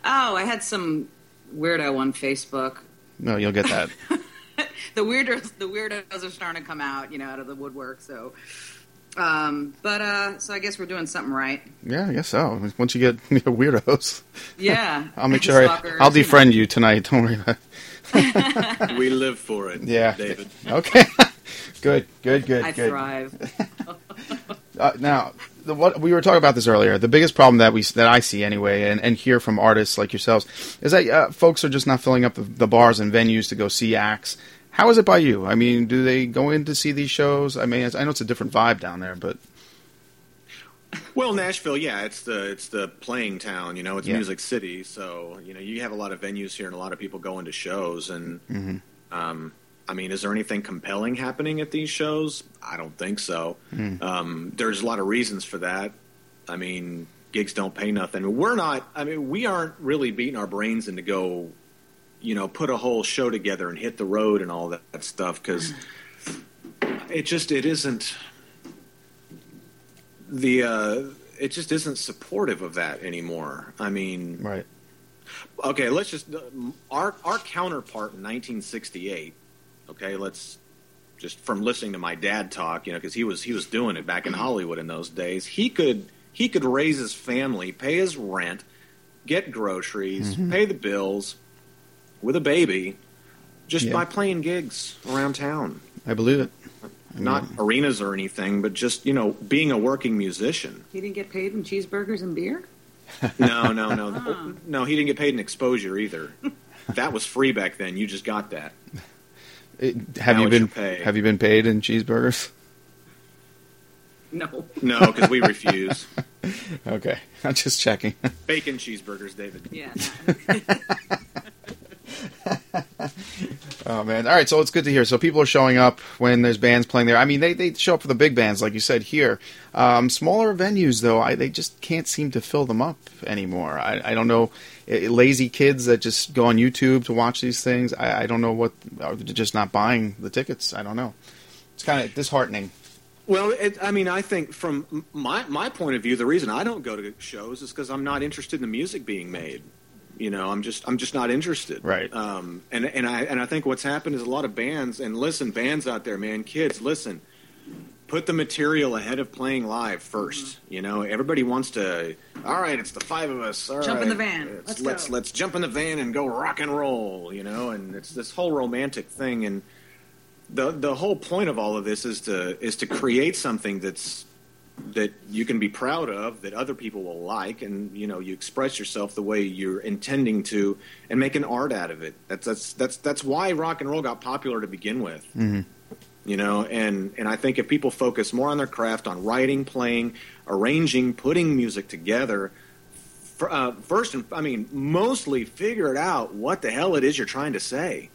Oh, I had some weirdo on Facebook. No, you'll get that. [LAUGHS] the weirdos, the weirdos are starting to come out, you know, out of the woodwork. So, um, but uh, so I guess we're doing something right. yeah, I guess so. Once you get [LAUGHS] weirdos, Yeah, [LAUGHS] I'll make sure I, Stalkers, I'll you know. defriend you tonight. Don't worry about it. we live for it, Yeah. David. Okay. good, good, good, I good. thrive. Uh, now, the, what we were talking about this earlier. The biggest problem that we that I see anyway, and, and hear from artists like yourselves, is that uh, folks are just not filling up the, the bars and venues to go see acts. How is it by you? I mean, do they go in to see these shows? I mean, I know it's a different vibe down there, but Well, Nashville, yeah, it's the it's the playing town. You know, it's Yeah. Music City, so you know you have a lot of venues here and a lot of people going to shows. And Mhm. um, I mean, is there anything compelling happening at these shows? I don't think so. Hmm. Um, there's a lot of reasons for that. I mean, gigs don't pay nothing. We're not. I mean, we aren't really beating our brains in to go, you know, put a whole show together and hit the road and all that, that stuff because it just it isn't the uh, it just isn't supportive of that anymore. I mean, right. okay, let's just our our counterpart in 1968. Okay, let's just from listening to my dad talk, you know, because he was he was doing it back in Hollywood in those days. He could he could raise his family, pay his rent, get groceries, Mhm. pay the bills with a baby, just Yeah. by playing gigs around town I believe it. not arenas or anything, but just you know being a working musician. He didn't get paid in cheeseburgers and beer. [LAUGHS] No, no, no, [LAUGHS] no. He didn't get paid in exposure either. [LAUGHS] That was free back then. You just got that. It- have Now you been pay. Have you been paid in cheeseburgers? No. No, because we refuse [LAUGHS] Okay, I'm just checking. bacon cheeseburgers, David. Yeah. [LAUGHS] [LAUGHS] [LAUGHS] Oh man! All right, so it's good to hear. So people are showing up when there's bands playing there. I mean, they, they show up for the big bands, like you said here. Um, smaller venues, though, I, they just can't seem to fill them up anymore. I, I don't know, eh, lazy kids that just go on YouTube to watch these things. I, I don't know what, are just not buying the tickets. I don't know. It's kind of disheartening. Well, it, I mean, I think from my my point of view, the reason I don't go to shows is because I'm not interested in the music being made. You know, I'm just I'm just not interested. Right. Um, and and I and I think what's happened is a lot of bands and listen, bands out there, man, kids, listen. Put the material ahead of playing live 1st You know, everybody wants to. All right, it's the five of us. All Jump in the van. Let's Let's let's, let's jump in the van and go rock and roll. You know, and it's this whole romantic thing and the the whole point of all of this is to is to create something that's that you can be proud of that other people will like and you know you express yourself the way you're intending to and make an art out of it. That's that's that's that's why rock and roll got popular to begin with. Mhm. you know and and i think if people focus more on their craft on writing playing arranging putting music together for, uh, first and i mean mostly figure it out what the hell it is you're trying to say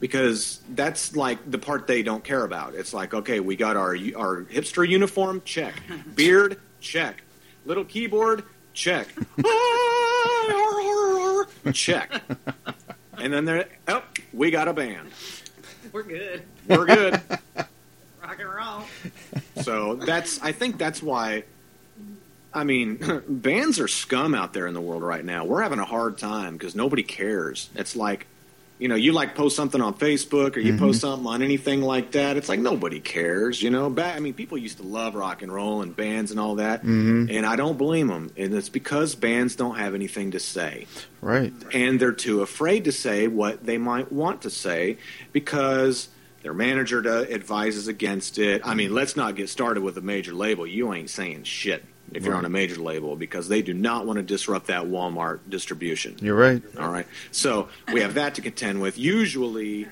because that's like the part they don't care about it's like okay we got our our hipster uniform check [LAUGHS] beard check little keyboard check check [LAUGHS] and then they're oh we got a band We're good. we're good [LAUGHS] Rock and roll. so that's I think that's why I mean bands are scum out there in the world right now. We're having a hard time because nobody cares. It's like you know, you like post something on Facebook or you Mhm. post something on anything like that. It's like nobody cares, you know. Back, I mean, people used to love rock and roll and bands and all that, Mhm. and I don't blame them. And it's because bands don't have anything to say Right. and they're too afraid to say what they might want to say because their manager to, advises against it. I mean, let's not get started with a major label. You ain't saying shit. If you're Right. on a major label because they do not want to disrupt that Walmart distribution. You're right. All right. So we have that to contend with. Usually,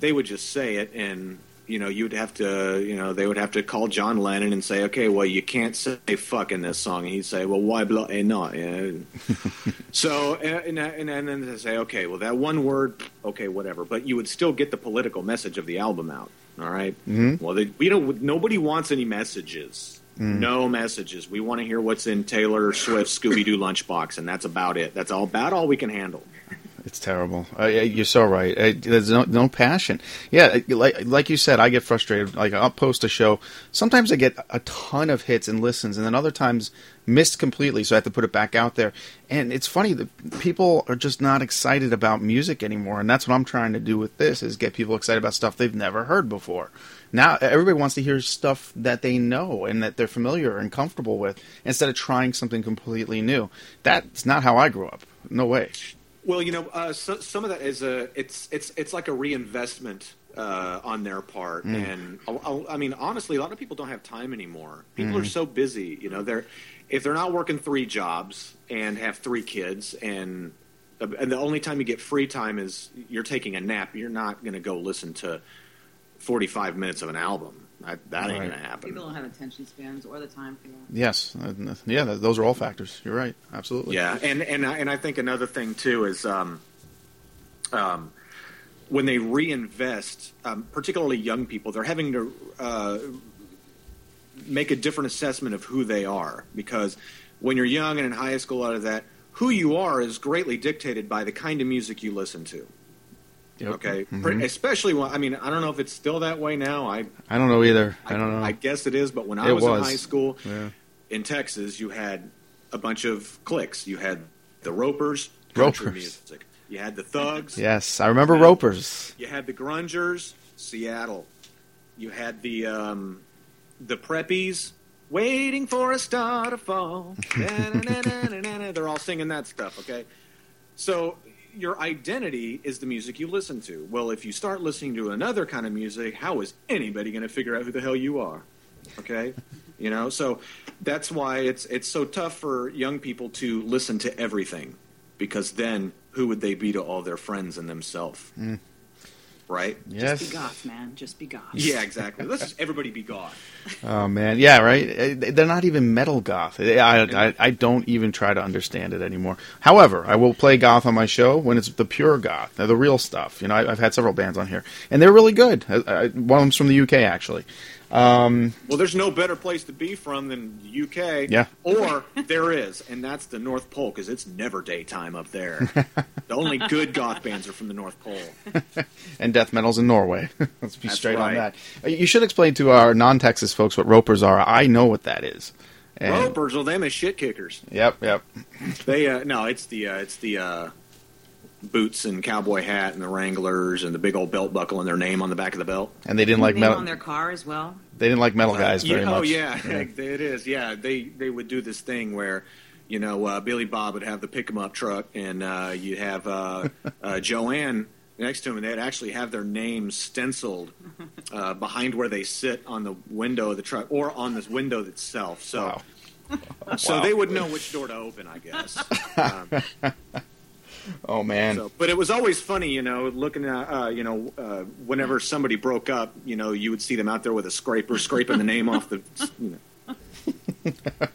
they would just say it, and you know, you'd have to, you know, they would have to call John Lennon and say, okay, well, you can't say "fuck" in this song, and he'd say, well, why blah and not? [LAUGHS] So and, and and then they say, okay, well, that one word, okay, whatever, but you would still get the political message of the album out. All right? Mhm. Well, they, we don't. Nobody wants any messages. Mm. No messages. We want to hear what's in Taylor Swift's Scooby Doo lunchbox, and that's about it. That's all about all we can handle. It's terrible. Uh, you're so right. Uh, there's no, no passion. Yeah, uh, like like you said, I get frustrated. Like I'll post a show. Sometimes I get a ton of hits and listens, and then other times missed completely. So I have to put it back out there. And it's funny that people are just not excited about music anymore. And that's what I'm trying to do with this: is get people excited about stuff they've never heard before. Now everybody wants to hear stuff that they know and that they're familiar and comfortable with, instead of trying something completely new. That's not how I grew up. No way. Well, you know, uh, so, some of that is a it's it's it's like a reinvestment uh, on their part, Mm. and I, I- I mean, honestly, a lot of people don't have time anymore. People are Mhm. so busy, you know. They're if they're not working three jobs and have three kids, and and the only time you get free time is you're taking a nap. You're not going to go listen to forty five minutes of an album. That, that ain't Right. going to happen. People don't have attention spans or the time for that. Yes, yeah, those are all factors. You're right, absolutely. Yeah, and and I, and I think another thing too is um, um, when they reinvest, um, particularly young people, they're having to uh, make a different assessment of who they are because when you're young and in high school, out of that, who you are is greatly dictated by the kind of music you listen to. Yep. Okay, Mhm. Especially when I mean I don't know if it's still that way now. I I don't know either. I don't know. I guess it is, but when I was, was. in high school Yeah. in Texas, you had a bunch of cliques. You had the Ropers, country Ropers. music. You had the Thugs. Yes, I remember Ropers. You had the Grungers, Seattle. You had the um, the Preppies, waiting for a star to fall. [LAUGHS] They're all singing that stuff. Okay, so your identity is the music you listen to. Well, if you start listening to another kind of music, how is anybody going to figure out who the hell you are? Okay, [LAUGHS] you know. So that's why it's it's so tough for young people to listen to everything, because then who would they be to all their friends and themselves? Mm. Right? Yes. Just be goth, man. Just be goth. Yeah, exactly. Let's just everybody be goth. Oh man, yeah, right. Uh, They're not even metal goth. I, I I don't even try to understand it anymore. However, I will play goth on my show when it's the pure goth, the real stuff. You know, I, I've had several bands on here, and they're really good. I, I, one of them's from the UK, actually. Um, Well, there's no better place to be from than the UK. Yeah. Or there is, and that's the North Pole because it's never daytime up there. the only good goth bands are from the North Pole. [LAUGHS] and death metal's in Norway. [LAUGHS] Let's be That's straight on that. Uh, You should explain to our non-Texas folks what ropers are. I know what that is. And- Ropers, well, them is shit kickers. Yep, yep. They uh, no, it's the uh, it's the uh, boots and cowboy hat and the Wranglers and the big old belt buckle and their name on the back of the belt. And they didn't like Name metal. on their car as well. They didn't like metal guys Yeah, very oh much. yeah, [LAUGHS] it is. Yeah, they they would do this thing where, you know, uh, Billy Bob would have the pick 'em up truck, and uh, you'd have uh, [LAUGHS] uh, Joanne next to him, and they'd actually have their names stenciled [LAUGHS] uh, behind where they sit on the window of the truck or on this window itself. So, so Wow. they would know which door to open, I guess. Um, Oh man. so, but it was always funny, you know, looking at, uh, you know, uh, whenever somebody broke up, you know, you would see them out there with a scraper scraping the name off the, you know. [LAUGHS]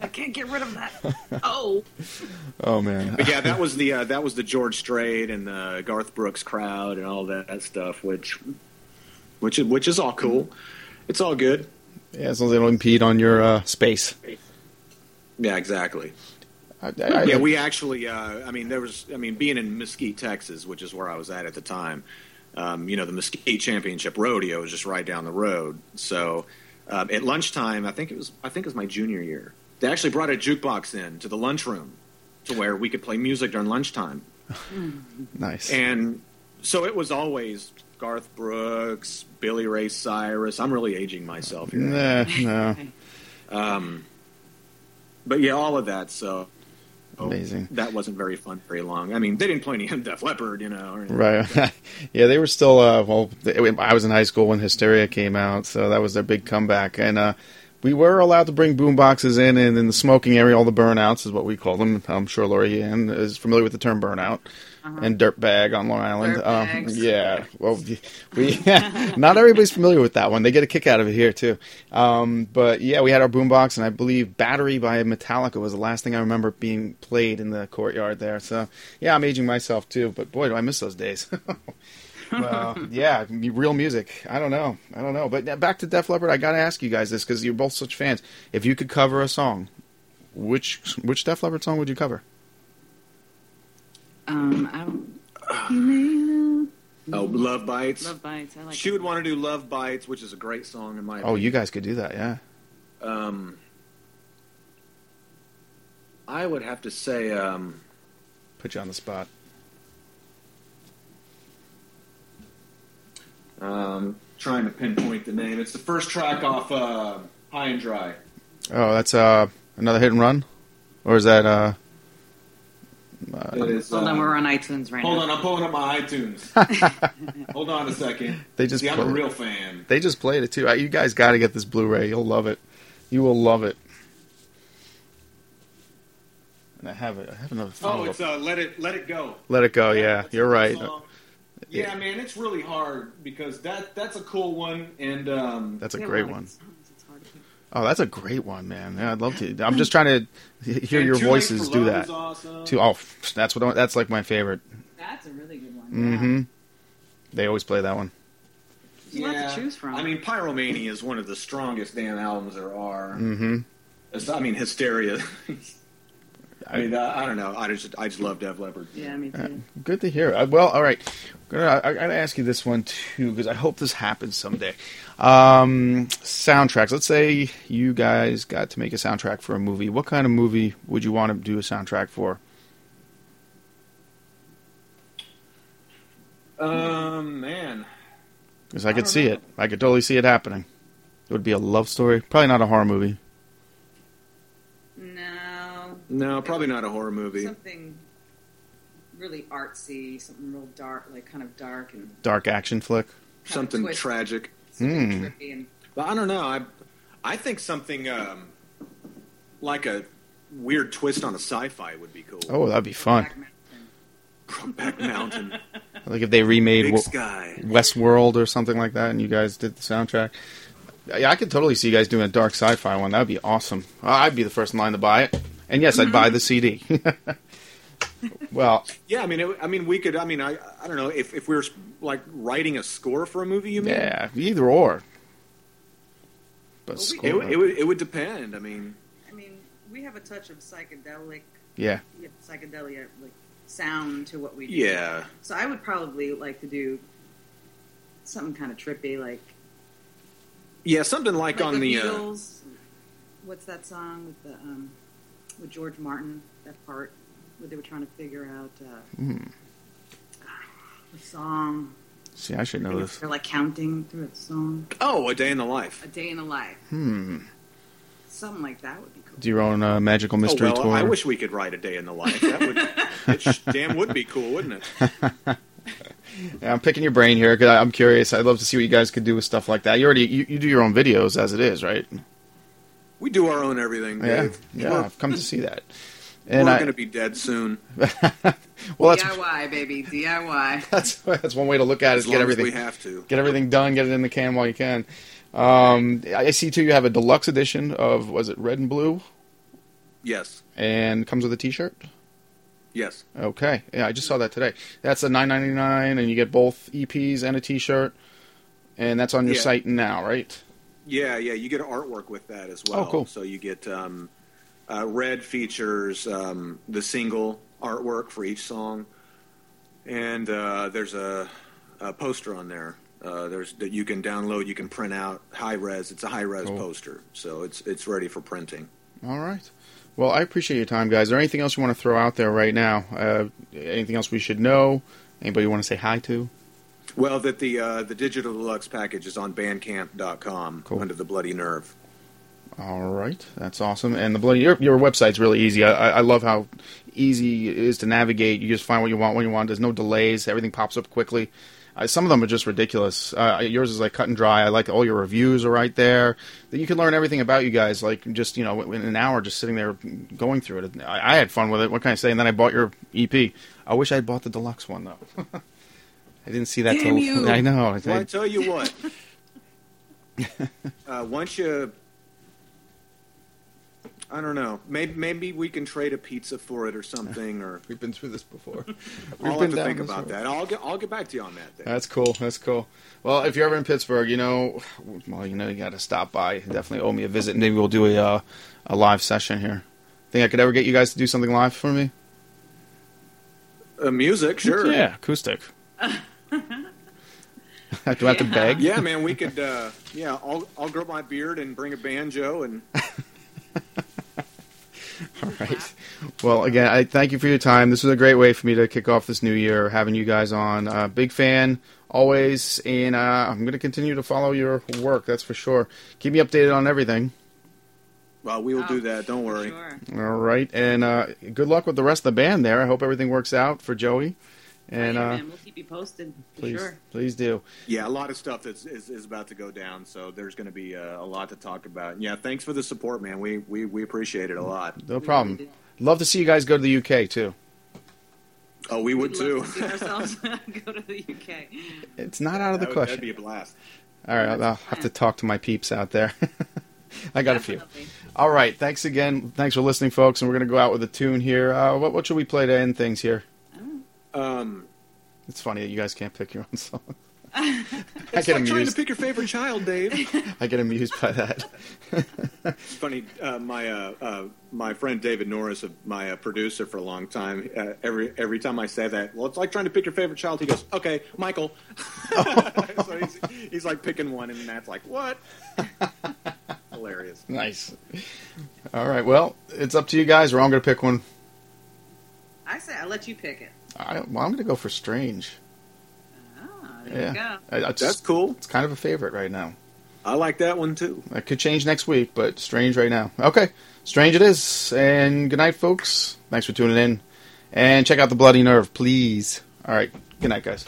I can't get rid of that. [LAUGHS] Oh. Oh man. But yeah, that was the uh, that was the George Strait and the Garth Brooks crowd and all that stuff, which which is which is all cool. It's all good. Yeah, as long as they don't impede on your uh, space. Yeah, exactly. I, I, yeah, we actually. Uh, I mean, there was. I mean, being in Mesquite, Texas, which is where I was at at the time. Um, you know, the Mesquite Championship Rodeo was just right down the road. So um, at lunchtime, I think it was. I think it was my junior year. They actually brought a jukebox in to the lunchroom to where we could play music during lunchtime. [LAUGHS] nice. And so it was always Garth Brooks, Billy Ray Cyrus. I'm really aging myself here. Nah, no. Um, but yeah, all of that. So Amazing. that wasn't very fun very long. I mean, they didn't play any [LAUGHS] Def Leppard, you know. or Right. like [LAUGHS] yeah, they were still. Uh, well, they, I was in high school when Hysteria came out, so that was their big comeback. And uh, we were allowed to bring boom boxes in, and in the smoking area, all the burnouts is what we call them. I'm sure Lori Ann is familiar with the term burnout. And dirtbag on Long Island. Um, yeah, [LAUGHS] well, we [LAUGHS] not everybody's familiar with that one. They get a kick out of it here too. Um, but yeah, we had our boombox, and I believe "Battery" by Metallica was the last thing I remember being played in the courtyard there. So yeah, I'm aging myself too. But boy, do I miss those days. [LAUGHS] well, yeah, real music. I don't know. I don't know. But back to Def Leppard, I got to ask you guys this because you're both such fans. If you could cover a song, which which Def Leppard song would you cover? Um, I don't. Oh, Love Bites. Love bites. I like. She would want to do Love Bites, which is a great song in my Oh, you guys could do that, yeah. Um, I would have to say, um, Put you on the spot. um, trying to pinpoint the name. It's the first track off uh, High and Dry. Oh, that's uh another hit and run, or is that uh? It is, Hold on, uh, we're on iTunes right Hold now. on, I'm pulling up my iTunes. [LAUGHS] hold on a second. They just See, I'm a played real fan. They just played it too. Uh, You guys got to get this Blu-ray. You'll love it. You will love it. And I have it. I have another. Oh, follow-up. it's uh, Let It Let It Go. Let it go. Yeah, That's a you're cool right. song. Yeah, man, it's really hard because that that's a cool one, and um, That's a great lot of one. songs, it's hard to pick. Oh, that's a great one, man. Yeah, I'd love to. I'm just trying to [CLEARS THROAT] hear and your voices do that. that. is awesome. Too. Oh, that's what. I, that's like my favorite. That's a really good one. Mm-hmm. They always play that one. There's a to choose from. I mean, Pyromania is one of the strongest damn albums there are. Mm-hmm. It's- I mean, Hysteria. [LAUGHS] I mean, uh, I don't know. I just I just love Def Leppard. Yeah, me too. Good to hear. Uh, well, all right. Gonna- I, I gotta ask you this one too because I hope this happens someday. Um, soundtracks. Let's say you guys got to make a soundtrack for a movie. What kind of movie would you want to do a soundtrack for? Um, man, Because I could see know. it. I could totally see it happening. It would be a love story. Probably not a horror movie. No, no, probably not a horror movie. something really artsy, something real dark, like kind of dark and Dark action flick. Something tragic. something trippy and But I don't know. I I think something um, like a weird twist on a sci-fi would be cool. Oh, that'd be fun. Black Mountain. Brokeback Mountain, [LAUGHS] Like if they remade Big Wo- Sky. Westworld or something like that, and you guys did the soundtrack. Yeah, I could totally see you guys doing a dark sci-fi one. That would be awesome. I'd be the first in line to buy it, and yes, I'd buy the CD. [LAUGHS] well, Yeah, I mean, it, I mean, we could. I mean, I I don't know if if we were like writing a score for a movie. You mean? yeah, either or. But Well, we- score- It, would- it would it would depend. I mean, I mean, we have a touch of psychedelic, yeah, we have psychedelia like sound to what we do. yeah. So I would probably like to do something kind of trippy, like Yeah, something like, like on the the. Uh, What's that song with the um, with George Martin? That part where they were trying to figure out uh, Hmm. the song. see, I should know this. They're like counting through the song. oh, a day in the life. A day in the life. Hmm. Something like that would be cool. Do your own uh, magical mystery oh, well, tour. I wish we could write a day in the life. That would [LAUGHS] it sh- damn would be cool, wouldn't it? Yeah, [LAUGHS] I'm picking your brain here because I'm curious. I'd love to see what you guys could do with stuff like that. You already you, you do your own videos as it is, right? We do our own everything. Yeah, Dave. yeah. We're, I've come to see that. We're I, going to be dead soon. [LAUGHS] well, that's DIY, baby, DIY. [LAUGHS] that's that's one way to look at it. As Is long get as everything we have to. get everything done, get it in the can while you can. Um, I see too. You have a deluxe edition of was it red and blue, Yes. and comes with a T-shirt. Yes. Okay, yeah, I just saw that today. That's a nine ninety nine, and you get both EPs and a T-shirt, and that's on your Yeah. site now, right? Yeah, yeah. You get artwork with that as well. Oh, cool. So you get um, uh, red features um, the single artwork for each song, and uh, there's a, a poster on there. Uh, there's that you can download. You can print out high res. It's a high res Cool. poster, so it's it's ready for printing. All right. Well, I appreciate your time, guys. Is there anything else you want to throw out there right now? Uh, anything else we should know? Anybody you want to say hi to? Well, that the uh, the digital deluxe package is on Bandcamp.com Cool. under the Bloody Nerve. All right, that's awesome. And the bloody your your website's really easy. I, I I love how easy it is to navigate. You just find what you want when you want. There's no delays. Everything pops up quickly. I, some of them are just ridiculous. Uh, yours is like cut and dry. I like all your reviews are right there. That you can learn everything about you guys. Like just you know in an hour, just sitting there going through it. I, I had fun with it. What can I say? And then I bought your EP. I wish I had bought the deluxe one though. [LAUGHS] I didn't see that Damn till you. [LAUGHS] I know. I, Well, I tell you what. [LAUGHS] uh, once you, I don't know. Maybe maybe we can trade a pizza for it or something. Or [LAUGHS] we've been through this before. [LAUGHS] I'll been have to think about road. that. I'll get I'll get back to you on that. Then. That's cool. That's cool. Well, if you're ever in Pittsburgh, you know, well, you know, you got to stop by. Definitely owe me a visit. and Maybe we'll do a uh, a live session here. Think I could ever get you guys to do something live for me? Uh, music, sure. Yeah, acoustic. [LAUGHS] do I have to beg? Yeah, man, we could. Uh, yeah, I'll I'll grow my beard and bring a banjo and. [LAUGHS] All right. Well, again, I thank you for your time. This was a great way for me to kick off this new year, having you guys on. Uh, big fan always, and uh, I'm going to continue to follow your work. That's for sure. Keep me updated on everything. Well, we will Oh, do that. Don't worry. All right, and uh, good luck with the rest of the band there. I hope everything works out for Joey. And yeah, uh, man, we'll keep you posted. For please, Sure. please do. Yeah, a lot of stuff is, is, is about to go down, so there's going to be uh, a lot to talk about. Yeah, thanks for the support, man. We we, we appreciate it a lot. No problem. Love to see you guys go to the UK too. Oh, we would We'd too. love to see [LAUGHS] ourselves [LAUGHS] go to the UK. It's not out of the That would- question. That'd be a blast. All right, I'll, I'll have to talk to my peeps out there. [LAUGHS] I got a few. All right, thanks again. Thanks for listening, folks. And we're gonna go out with a tune here. Uh, what what should we play to end things here? Um, It's funny that you guys can't pick your own song. [LAUGHS] I it's get like trying to amused. pick your favorite child, Dave. [LAUGHS] I get amused by that. [LAUGHS] It's funny. Uh, my uh, uh, my friend David Norris, uh, my uh, producer for a long time. Uh, every every time I say that, well, it's like trying to pick your favorite child. He goes, "Okay, Michael." so he's, he's like picking one, and Matt's like, "What?" Hilarious. nice. All right, well, it's up to you guys. We're all gonna pick one. I say I let you pick it. I, well, I'm gonna go for Strange. Ah, there Yeah, you go. I- I just- That's cool. It's kind of a favorite right now. I like that one too. That could change next week, but Strange right now. Okay, Strange it is. And good night, folks. Thanks for tuning in. And check out the Bloody Nerve, please. All right, good night, guys.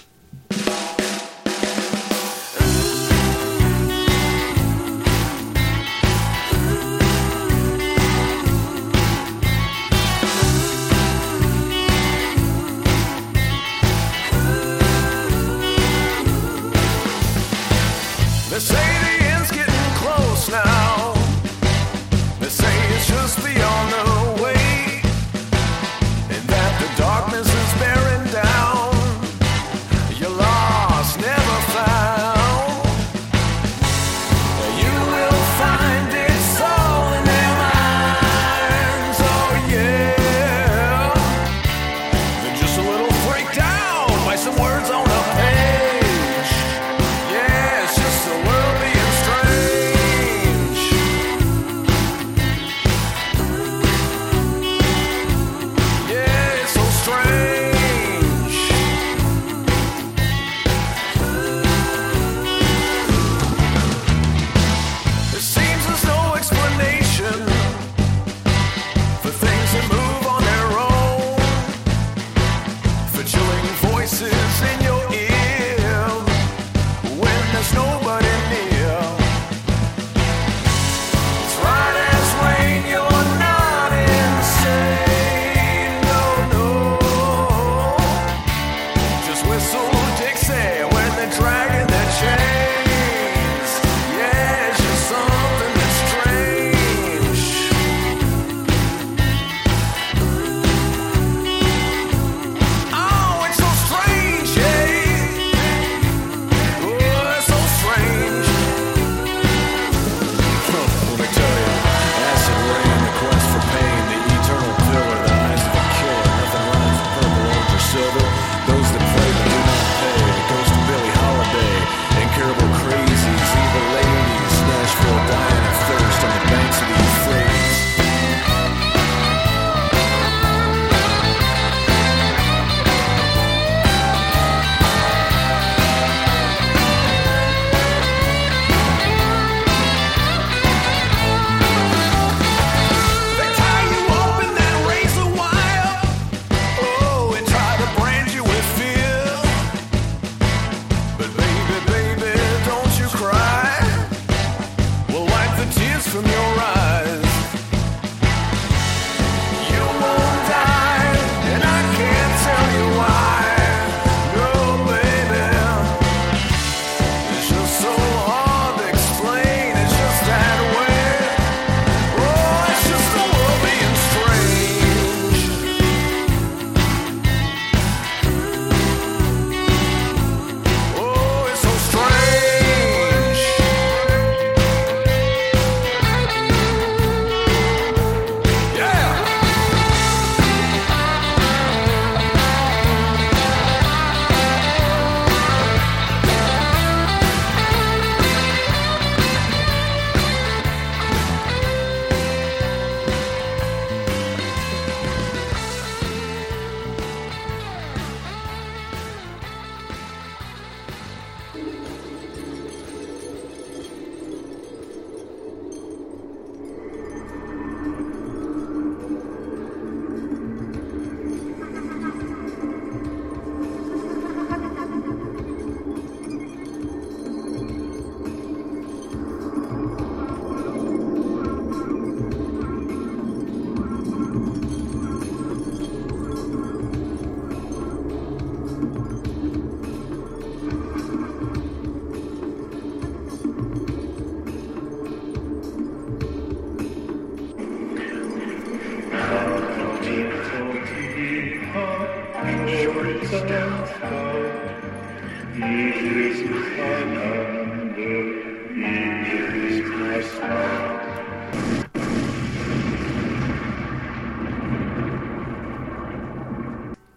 I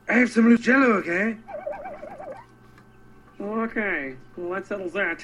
have some jello, okay? Okay, well, that settles that.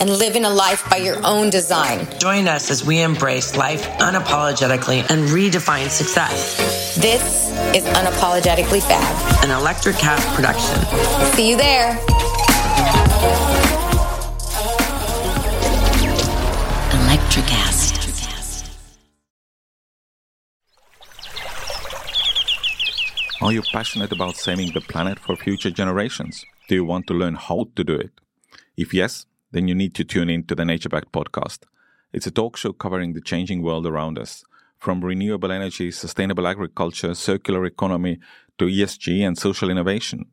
and living a life by your own design. Join us as we embrace life unapologetically and redefine success. This is Unapologetically Fab, an Electricast production. See you there. Electricast. Are you passionate about saving the planet for future generations? Do you want to learn how to do it? If yes, then you need to tune in to the Nature Back podcast. It's a talk show covering the changing world around us, from renewable energy, sustainable agriculture, circular economy, to ESG and social innovation.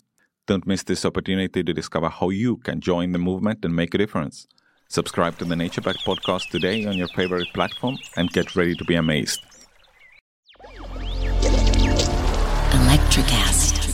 Don't miss this opportunity to discover how you can join the movement and make a difference. Subscribe to the Nature Back podcast today on your favorite platform and get ready to be amazed. Electricast.